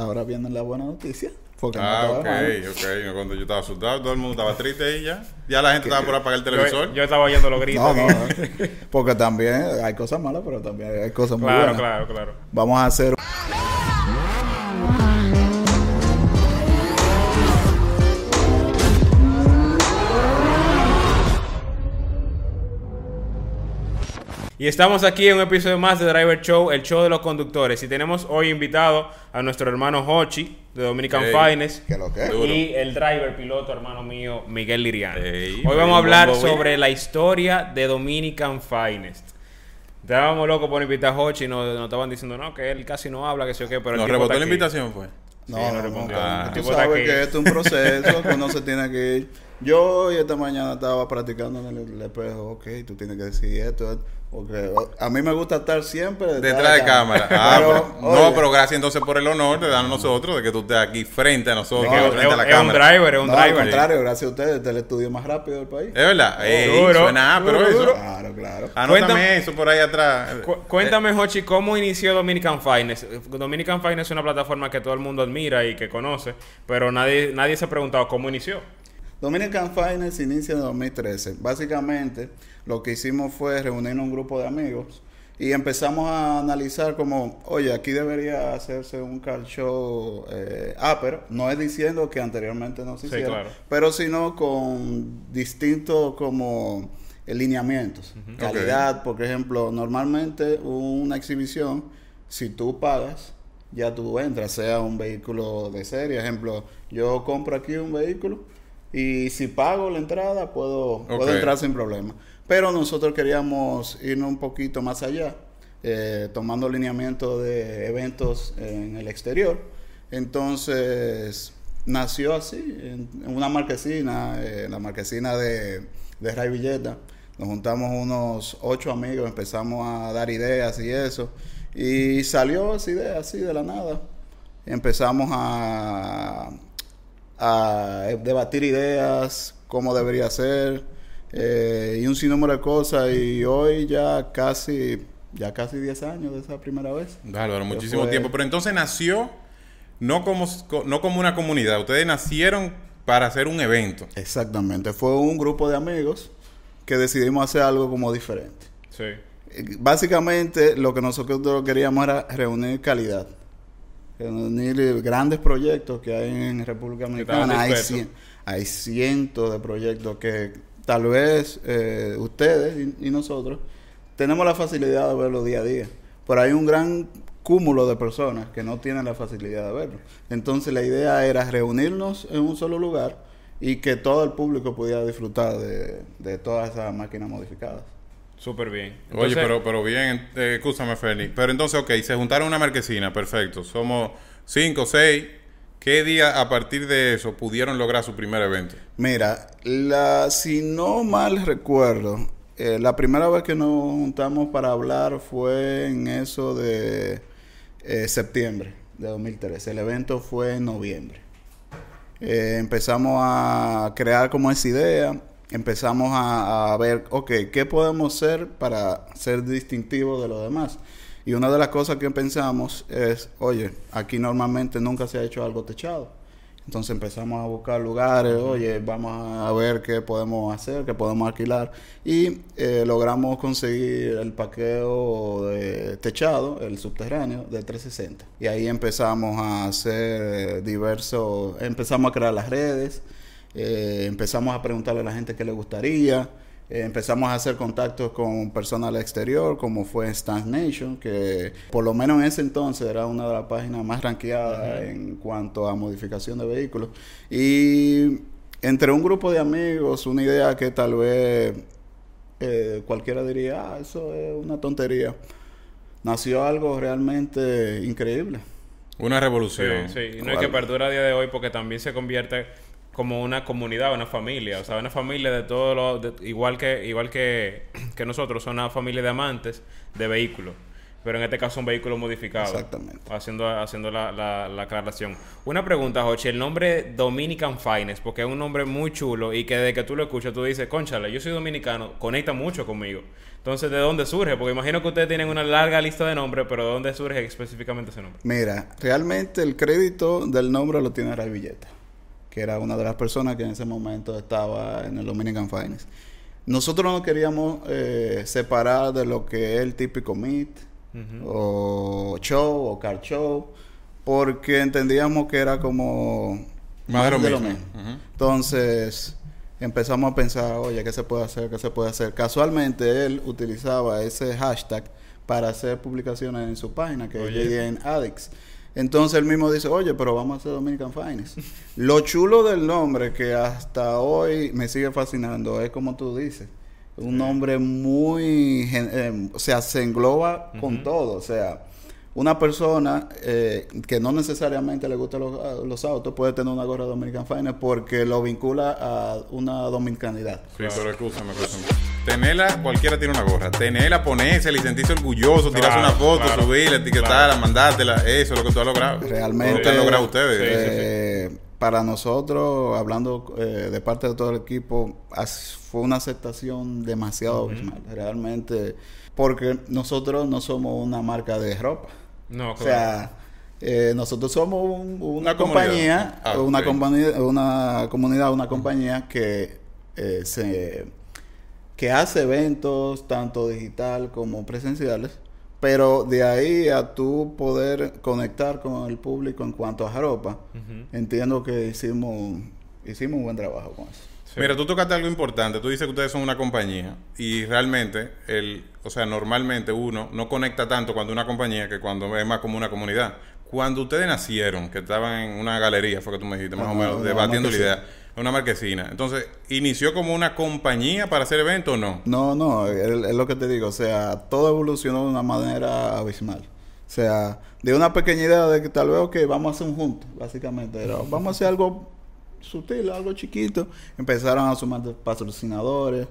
Ahora viene la buena noticia. Porque Ah, no ok, mal. ok. Cuando yo estaba asustado, todo el mundo estaba triste y ya. Ya la gente estaba por apagar el televisor. Yo, yo estaba oyendo los gritos. No, no, aquí. no. Porque también hay cosas malas, pero también hay cosas muy Claro, buenas. claro, claro. Vamos a hacer Y estamos aquí en un episodio más de Driver Show, el show de los conductores. Y tenemos hoy invitado a nuestro hermano Hochi, de Dominican Ey. Finest. que lo que es. Y el driver piloto, hermano mío, Miguel Liriano. Hoy vamos a hablar bombo, sobre la historia de Dominican Finest. Estábamos locos por invitar a Hochi y nos, nos estaban diciendo, no, que él casi no habla, que sé yo qué, pero Nos rebotó está la aquí. invitación, pues. No, Sí, no no, no, respondió. no. Ah. Tú sabes que esto es un proceso que uno se tiene que ir. Yo hoy esta mañana estaba practicando en el, el espejo. Ok, tú tienes que decir esto. Porque a mí me gusta estar siempre Detrás de cámara. Ah, Pero, pero- no, pero gracias entonces por el honor de darnos nosotros de que tú estés aquí frente a nosotros, frente es, a la es un cámara. driver, es un no, al driver. contrario, gracias a ustedes, este es el estudio más rápido del país. Es verdad. Ey, Duro, suena ápero duro, eso. duro. Claro, claro. Anótame Cuéntame- eso por ahí atrás. Cu- cuéntame, Hochi, ¿cómo inició Dominican Finest? Dominican Finest es una plataforma que todo el mundo admira y que conoce, pero nadie, nadie se ha preguntado cómo inició. Dominican Finance inicia en 2013. Básicamente, lo que hicimos fue reunirnos un grupo de amigos y empezamos a analizar como, oye, aquí debería hacerse un car show eh, upper. No es diciendo que anteriormente no se Sí, hiciera, claro. pero sino con distintos como lineamientos. Calidad, por ejemplo, normalmente una exhibición, si tú pagas, ya tú entras, sea un vehículo de serie. Ejemplo, yo compro aquí un vehículo y si pago la entrada puedo, puedo entrar sin problema. Pero nosotros queríamos irnos un poquito más allá, eh, tomando lineamiento de eventos en el exterior. Entonces nació así, en, en una marquesina, eh, la marquesina de, de Ray Villeta. Nos juntamos unos ocho amigos, empezamos a dar ideas y eso. Y salió esa idea así de la nada. Empezamos a, a debatir ideas, cómo debería ser, eh, y un sinnúmero de cosas. Y hoy ya casi, ya casi 10 años de esa primera vez. Bárbaro, muchísimo fue- tiempo. Pero entonces nació no como, no como una comunidad. Ustedes nacieron para hacer un evento. Exactamente, fue un grupo de amigos que decidimos hacer algo como diferente. Sí. Eh, Básicamente lo que nosotros queríamos era reunir calidad, grandes proyectos que hay en República Dominicana. Hay, cien- hay cientos de proyectos que tal vez eh, ustedes y, y nosotros tenemos la facilidad de verlo día a día, pero hay un gran cúmulo de personas que no tienen la facilidad de verlo. Entonces la idea era reunirnos en un solo lugar y que todo el público pudiera disfrutar de, de todas esas máquinas modificadas. Súper bien. Oye, pero, pero bien, eh, escúchame, Ferni. Pero entonces, ok, se juntaron una marquesina, perfecto. Somos cinco, seis. ¿Qué día a partir de eso pudieron lograr su primer evento? Mira, la, si no mal recuerdo, eh, la primera vez que nos juntamos para hablar fue en eso de eh, septiembre de 2013. El evento fue en noviembre. Eh, empezamos a crear como esa idea, empezamos a, a ver, ok, ¿qué podemos hacer para ser distintivos de los demás? Y una de las cosas que pensamos es, oye, aquí normalmente nunca se ha hecho algo techado. Entonces empezamos a buscar lugares, oye, vamos a ver qué podemos hacer, qué podemos alquilar. Y eh, logramos conseguir el paqueo de techado, el subterráneo, de 360. Y ahí empezamos a hacer diversos, empezamos a crear las redes, eh, empezamos a preguntarle a la gente qué le gustaría. Eh, empezamos a hacer contactos con personas al exterior, como fue Stance Nation, que por lo menos en ese entonces era una de las páginas más ranqueadas en cuanto a modificación de vehículos. Y entre un grupo de amigos, una idea que tal vez eh, cualquiera diría, ah, eso es una tontería, nació algo realmente increíble. Una Sí, revolución. sí. Y no es que perdura a día de hoy porque también se convierte como una comunidad, una familia. O sea, una familia de todos los... de- igual que igual que, que nosotros, son una familia de amantes de vehículos. pero en este caso un vehículo modificado. Exactamente. Haciendo, haciendo la, la, la aclaración. Una pregunta, Jochi, el nombre Dominican Finest, porque es un nombre muy chulo y que desde que tú lo escuchas tú dices, conchale, yo soy dominicano, conecta mucho conmigo. Entonces, ¿de dónde surge? Porque imagino que ustedes tienen una larga lista de nombres, pero ¿de dónde surge específicamente ese nombre? Mira, realmente el crédito del nombre lo tiene Ray Villeta, que era una de las personas que en ese momento estaba en el Dominican Finance. Nosotros no queríamos eh, separar de lo que es el típico meet, o show, o car show, porque entendíamos que era como Más de lo mismo. Entonces empezamos a pensar, oye, ¿qué se puede hacer? ¿Qué se puede hacer? Casualmente él utilizaba ese hashtag para hacer publicaciones en su página, que Oye. es en Addicts. Entonces él mismo dice, oye, pero vamos a hacer Dominican Finance. Lo chulo del nombre que hasta hoy me sigue fascinando es como tú dices. Un nombre muy... eh, o sea, se engloba con todo. O sea, una persona eh, que no necesariamente le gusta los, a- los autos puede tener una gorra Dominican Finance porque lo vincula a una dominicanidad. Sí, pero escúchame, escúchame. Tenerla, cualquiera tiene una gorra. Tenerla, ponerse y sentirse orgulloso, tirarse Claro, una foto, claro, subirla, etiquetarla, claro. mandártela. Eso es lo que tú has logrado. Realmente, Lo que han logrado ustedes. Sí, sí, sí. eh, para nosotros, hablando eh, de parte de todo el equipo, fue una aceptación demasiado abismal. Realmente, porque nosotros no somos una marca de ropa. No, O claro. sea, eh, nosotros somos un- una, compañía, Ah, una, compañía una comunidad, una compañía que eh, se que hace eventos tanto digital como presenciales, pero de ahí a tú poder conectar con el público en cuanto a ropa, Ujú. entiendo que hicimos hicimos un buen trabajo con eso. Sí. Mira, tú tocaste algo importante. Tú dices que ustedes son una compañía y realmente, el, o sea, normalmente uno no conecta tanto cuando una compañía que cuando es más como una comunidad. Cuando ustedes nacieron, que estaban en una galería, fue que tú me dijiste, más o menos, debatiendo la idea, una marquesina. Entonces, ¿inició como una compañía para hacer eventos o no? No, no, es, lo que te digo, o sea, todo evolucionó de una manera abismal. O sea, de una pequeña idea de que tal vez, ok, vamos a hacer un junto, básicamente. Vamos a hacer algo sutil, algo chiquito. Empezaron a sumar patrocinadores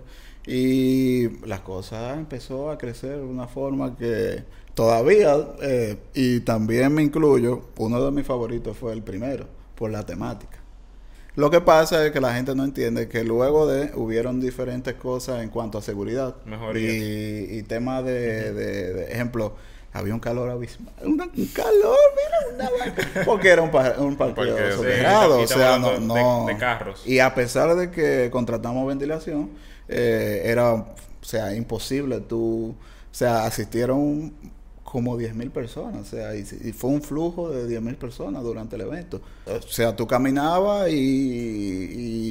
y las cosas empezó a crecer de una forma que todavía, eh, y también me incluyo, uno de mis favoritos fue el primero, por la temática. Lo que pasa es que la gente no entiende que luego de hubieron diferentes cosas en cuanto a seguridad Mejorías. y, y temas de, de- de ejemplo había un calor abismal un calor mira una porque era un, pa- un parqueo soterrado o sea no, de- no de carros. y a pesar de que contratamos ventilación eh, era o sea imposible tú o sea asistieron como 10.000 personas, o sea, y, y fue un flujo de 10.000 personas durante el evento. O sea, tú caminabas y,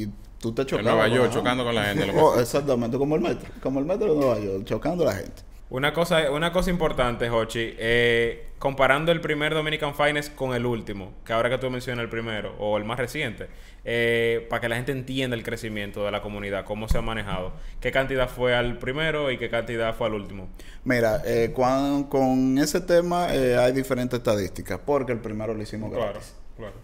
y tú te En chocabas. Nueva York, chocando con la gente. lo que Oh, exactamente, como el metro, como el metro de Nueva York, chocando a la gente. Una cosa, una cosa importante, Hochi, eh, comparando el primer Dominican Finest con el último, que ahora que tú mencionas el primero, o el más reciente, eh, para que la gente entienda el crecimiento de la comunidad, cómo se ha manejado, qué cantidad fue al primero y qué cantidad fue al último. Mira, eh, con ese tema eh, hay diferentes estadísticas, porque el primero lo hicimos gratis. claro.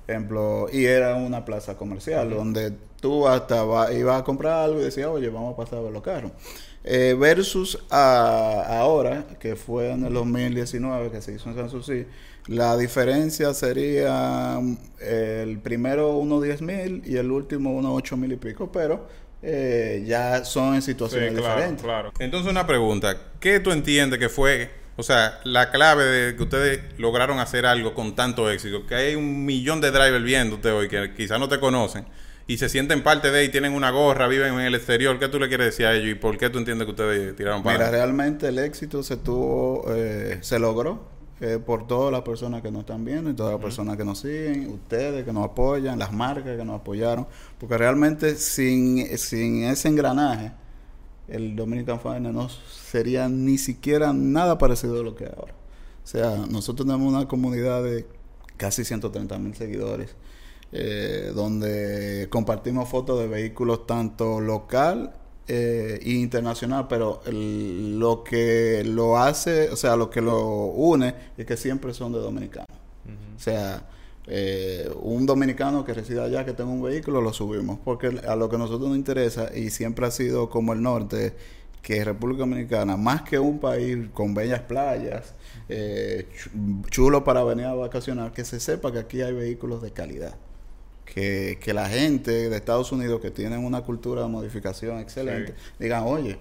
Ejemplo, y era una plaza comercial donde tú hasta va- ibas a comprar algo y decías, oye, vamos a pasar a ver los carros. Eh, versus a, ahora, que fue en el 2019 que se hizo en San Susi, la diferencia sería mm, el primero unos 10 mil y el último unos 8 mil y pico, pero eh, ya son en Sí, situaciones claro, diferentes. claro. Entonces una pregunta, ¿qué tú entiendes que fue, o sea, la clave de que ustedes lograron hacer algo con tanto éxito? Que hay un millón de drivers viéndote hoy que quizás no te conocen y se sienten parte de y tienen una gorra, viven en el exterior. ¿Qué tú le quieres decir a ellos y por qué tú entiendes que ustedes tiraron para Mira, realmente el éxito se tuvo, eh, se logró eh, por todas las personas que nos están viendo y todas las personas que nos siguen, ustedes que nos apoyan, las marcas que nos apoyaron, porque realmente sin, sin ese engranaje, el Dominican Finance no sería ni siquiera nada parecido a lo que es ahora. O sea, nosotros tenemos una comunidad de casi 130 mil seguidores, eh, donde compartimos fotos de vehículos tanto local eh, e internacional, pero el- lo que lo hace, o sea, lo que lo une es que siempre son de dominicanos. O sea, eh, un dominicano que resida allá, que tenga un vehículo, lo subimos, porque a lo que a nosotros nos interesa, y siempre ha sido como el norte, que República Dominicana, más que un país con bellas playas, eh, chu- chulo para venir a vacacionar, que se sepa que aquí hay vehículos de calidad. Que, que la gente de Estados Unidos que tienen una cultura de modificación excelente, digan, oye,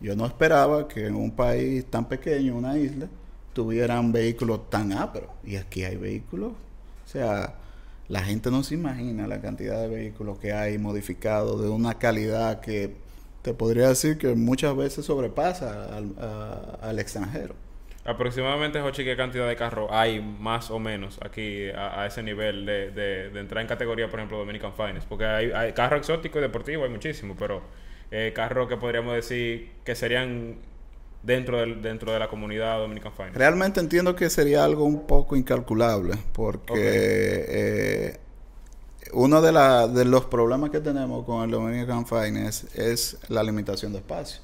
yo no esperaba que en un país tan pequeño, una isla, tuvieran vehículos tan ásperos. Y aquí hay vehículos, o sea, la gente no se imagina la cantidad de vehículos que hay modificados de una calidad que te podría decir que muchas veces sobrepasa al, al extranjero. Aproximadamente, Jochi, ¿qué cantidad de carros hay más o menos aquí a, a ese nivel de, de, de entrar en categoría, por ejemplo, Dominican Finance? Porque hay, hay carro exótico y deportivo, hay muchísimo, pero eh, carros que podríamos decir que serían dentro, del, dentro de la comunidad Dominican Finance. Realmente entiendo que sería algo un poco incalculable, porque eh, uno de, la- de los problemas que tenemos con el Dominican Finance es la limitación de espacio.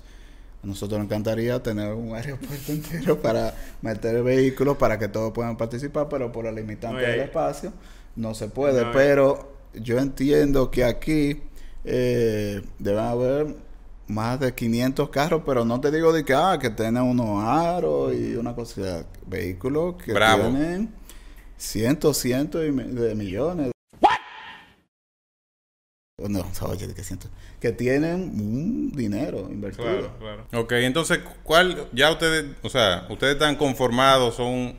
A nosotros nos encantaría tener un aeropuerto entero para meter vehículos para que todos puedan participar, pero por la limitante No, del espacio no se puede. No, pero yo entiendo que aquí eh, deben haber más de 500 carros, pero no te digo de que, ah, que tienen unos aros y una cosa, vehículos que Bravo. tienen cientos, cientos de millones. No, oye, de que cientos. Que tienen un dinero invertido. Claro, claro. Ok, entonces, ¿cuál? Ya ustedes, o sea, ustedes están conformados, son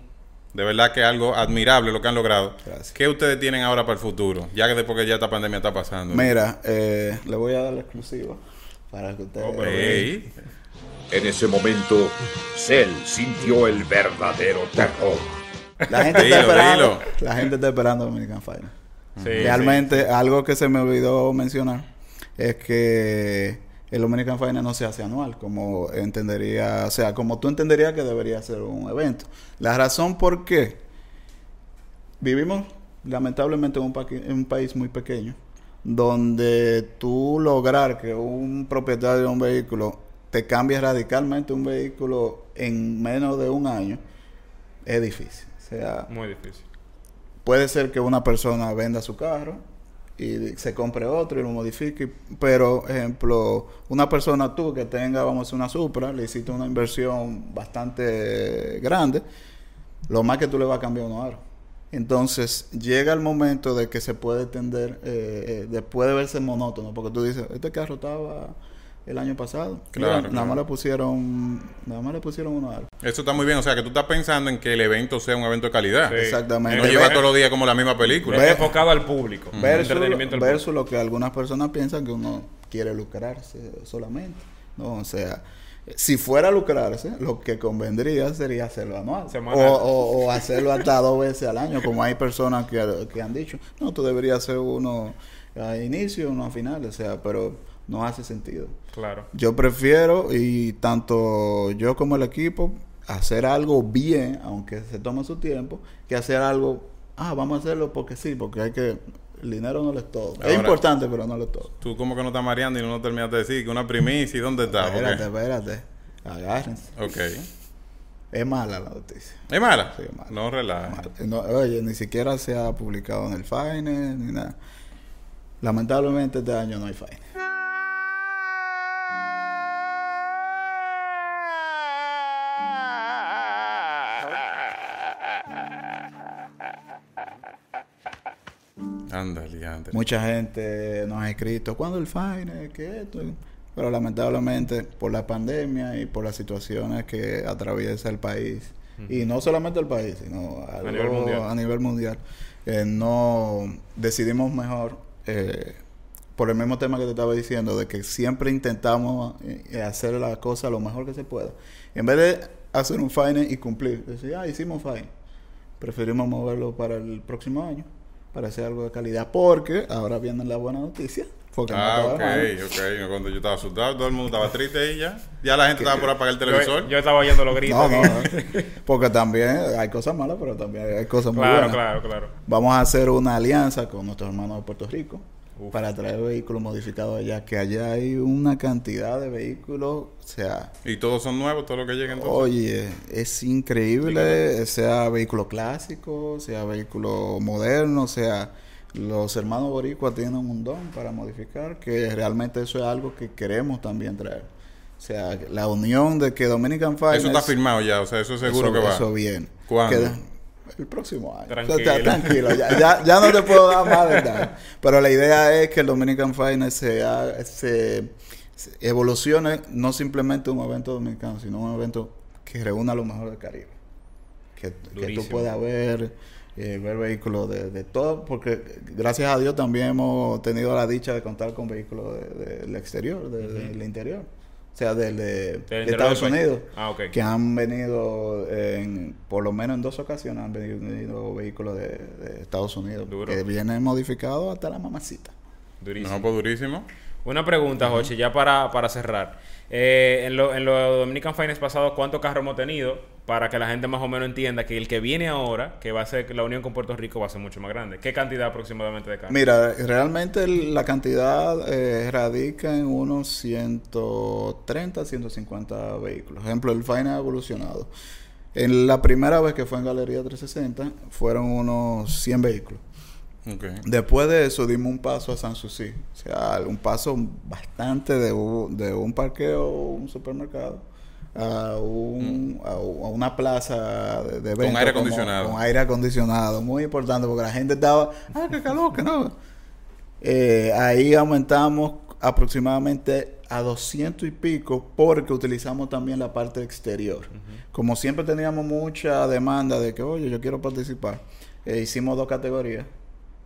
de verdad que algo admirable lo que han logrado. Gracias. ¿Qué ustedes tienen ahora para el futuro? Ya que después que ya esta pandemia está pasando. Mira, eh, le voy a dar la exclusiva para que ustedes... Oh, pero Ey, En ese momento, Cell sintió el verdadero terror. La gente Dilo, está esperando. dilo. La gente está esperando Dominican Final. Sí, Realmente, algo que se me olvidó mencionar es que el Dominican Final no se hace anual, como entendería, o sea, como tú entenderías que debería ser un evento. La razón por qué vivimos lamentablemente en un, paqui- en un país muy pequeño, donde tú lograr que un propietario de un vehículo te cambie radicalmente un vehículo en menos de un año, es difícil. O sea. Muy difícil. puede ser que una persona venda su carro y se compre otro y lo modifique, pero ejemplo, una persona tú que tenga, vamos a una Supra, le hiciste una inversión bastante grande, lo más que tú le vas a cambiar unos aros. Entonces llega el momento de que se puede tender, eh, eh, después de verse monótono, porque tú dices, este carro estaba el año pasado, Mira, Claro, nada más le pusieron, nada más le pusieron unos aros. eso está muy bien. O sea, que tú estás pensando en que el evento sea un evento de calidad. Sí. Exactamente. No lleva todos los días como la misma película. Ve- enfocado al público. versus, Entretenimiento al versus lo que algunas personas piensan que uno quiere lucrarse solamente. No, o sea, si fuera a lucrarse, lo que convendría sería hacerlo anual. O, Semanal. o- o hacerlo hasta dos veces al año, como hay personas que, que han dicho, no, tú deberías hacer uno a inicio, uno a final, o sea, pero no hace sentido. Claro. Yo prefiero, y tanto yo como el equipo, hacer algo bien, aunque se tome su tiempo, que hacer algo, ah, vamos a hacerlo porque sí, porque hay que, el dinero no lo es todo. Ahora- es importante, pero no lo es todo. Tú como que no estás mareando y no terminaste de decir que una primicia y dónde está. ¿Por qué? Espérate, espérate, agárrense. Ok. Es mala la noticia. ¿Es mala? Sí, es mala. No relajes. No, oye, ni siquiera se ha publicado en el Fine, ni nada. Lamentablemente este año no hay Fine. Mucha gente nos ha escrito, ¿cuándo el Fine? ¿Qué esto? Pero lamentablemente por la pandemia y por las situaciones que atraviesa el país, y no solamente el país, sino algo nivel mundial. a nivel mundial, eh, no decidimos mejor, eh, por el mismo tema que te estaba diciendo, de que siempre intentamos eh, hacer la cosa lo mejor que se pueda. En vez de hacer un Fine y cumplir, decir, ah, hicimos Fine, preferimos moverlo para el próximo año para hacer algo de calidad porque ahora viene la buena noticia porque Ah, ok, mal. ok. Cuando yo estaba asustado, todo el mundo estaba triste ahí ya. Ya la gente estaba por apagar el televisor. Yo, yo estaba oyendo los gritos. no, no, porque también hay cosas malas pero también hay cosas muy Claro, buenas claro, claro. vamos a hacer una alianza con nuestros hermanos de Puerto Rico para traer vehículos modificados allá que allá hay una cantidad de vehículos o sea Y todos son nuevos, todo lo que entonces. Oye, es increíble, sea vehículo clásico, sea vehículo moderno, sea los hermanos boricuas tienen un don para modificar, que realmente eso es algo que queremos también traer. O sea, la unión de que Dominican Finance... Eso está firmado ya, o sea, eso seguro eso, que va. Eso viene. ¿Cuándo? El próximo año. Tranquilo. O sea, tranquilo, ya, ya, ya no te puedo dar más detalles. Pero la idea es que el Dominican Finance se, se, se evolucione no simplemente un evento dominicano, sino un evento que reúna a lo mejor del Caribe. Que, que tú puedas ver, eh, ver vehículos de, de todo, porque gracias a Dios también hemos tenido la dicha de contar con vehículos de- del exterior, de- del interior. O sea, del de, Estados del. Unidos Ah, ok. que han venido en, por lo menos en dos ocasiones han venido vehículos de, de Estados Unidos Duro. que vienen modificados hasta la mamacita. Durísimo. No, pues durísimo. Una pregunta, Jochi, ya para, para cerrar. Eh, en, lo, en los Dominican Finance pasados, ¿cuántos carros hemos tenido? Para que la gente más o menos entienda que el que viene ahora, que va a ser la unión con Puerto Rico, va a ser mucho más grande. ¿Qué cantidad aproximadamente de carros? Mira, realmente la cantidad eh, radica en unos 130, 150 vehículos. Ejemplo, el Fine ha evolucionado. En la primera vez que fue en Galería 360 fueron unos 100 vehículos. Después de eso dimos un paso a San Susi. O sea, un paso bastante de, un- de un parqueo, un supermercado, a, un, a, una plaza de, de eventos aire como- acondicionado. Con aire acondicionado. Muy importante porque la gente estaba, ah, qué calor, que no. Eh, ahí aumentamos aproximadamente a 200 y pico porque utilizamos también la parte exterior. Como siempre teníamos mucha demanda de que, oye, yo quiero participar, eh, hicimos dos categorías.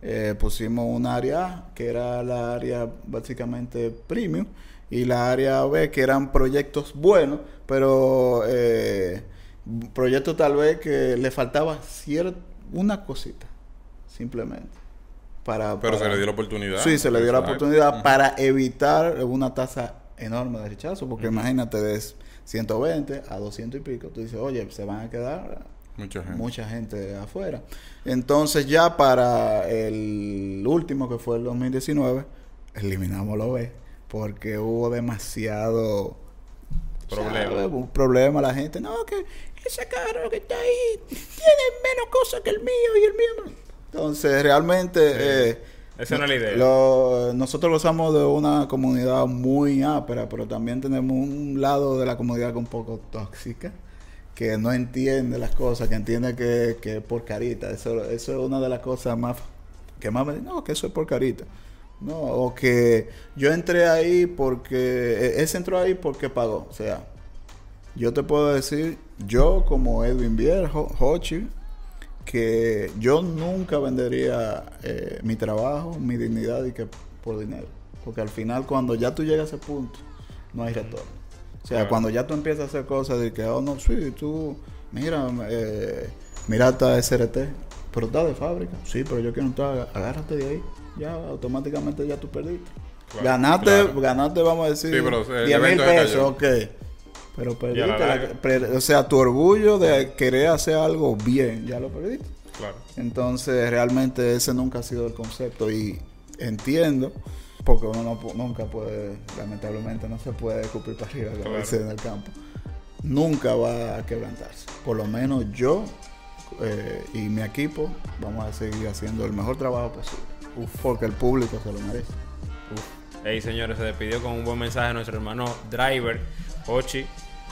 Eh, pusimos un área A, que era la área básicamente premium, y la área B, que eran proyectos buenos, pero eh, proyectos tal vez que le faltaba cier- una cosita, simplemente. Para, Pero se le dio la oportunidad. Sí, se le dio la oportunidad para evitar una tasa enorme de rechazo, porque imagínate de 120 a 200 y pico, tú dices, oye, se van a quedar Mucha gente. mucha gente afuera. Entonces ya para el último, que fue el 2019, eliminamos lo B, porque hubo demasiado Problema. ¿sabes? Un problema la gente, no, que ese carro que está ahí tiene menos cosas que el mío y el mío no". Entonces realmente... eh, Esa no es la idea. lo- nosotros gozamos de una comunidad muy ápera, pero también tenemos un lado de la comunidad que un poco tóxica, que no entiende las cosas, que entiende que, es por carita. Eso, eso es una de las cosas más que más me dicen, no, que eso es por carita. No, o que yo entré ahí porque, eh, ese entró ahí porque pagó. O sea, yo te puedo decir, yo como Edwin Viejo, Hochi, que yo nunca vendería eh, mi trabajo, mi dignidad y que por dinero. Porque al final cuando ya tú llegas a ese punto, no hay retorno. O sea, Claro. cuando ya tú empiezas a hacer cosas de que, oh no, sí, tú, mira, eh, mira esta SRT, pero está de fábrica. Sí, pero yo quiero entrar, agárrate de ahí. Ya automáticamente ya tú perdiste. Claro, ganaste, claro. ganaste, vamos a decir, Sí, pero el 10 mil evento se pesos, ok. Pero perdiste, la la- larga. per- o sea, tu orgullo de querer hacer algo bien, ya lo perdiste. Claro. Entonces, realmente ese nunca ha sido el concepto y entiendo, porque uno no nunca puede, lamentablemente, no se puede escupir para arriba, como Claro. en el campo. Nunca va a quebrantarse. Por lo menos yo eh, y mi equipo vamos a seguir haciendo el mejor trabajo posible. Porque el público se lo merece. Hey, señores, se despidió con un buen mensaje a nuestro hermano Driver, Ochi,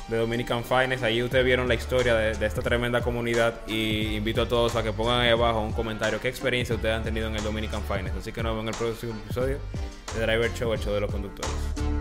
de Dominican Finance. Ahí ustedes vieron la historia de, de esta tremenda comunidad y invito a todos a que pongan ahí abajo un comentario qué experiencia ustedes han tenido en el Dominican Finance. Así que nos vemos en el próximo episodio de Driver Show, el show de los conductores.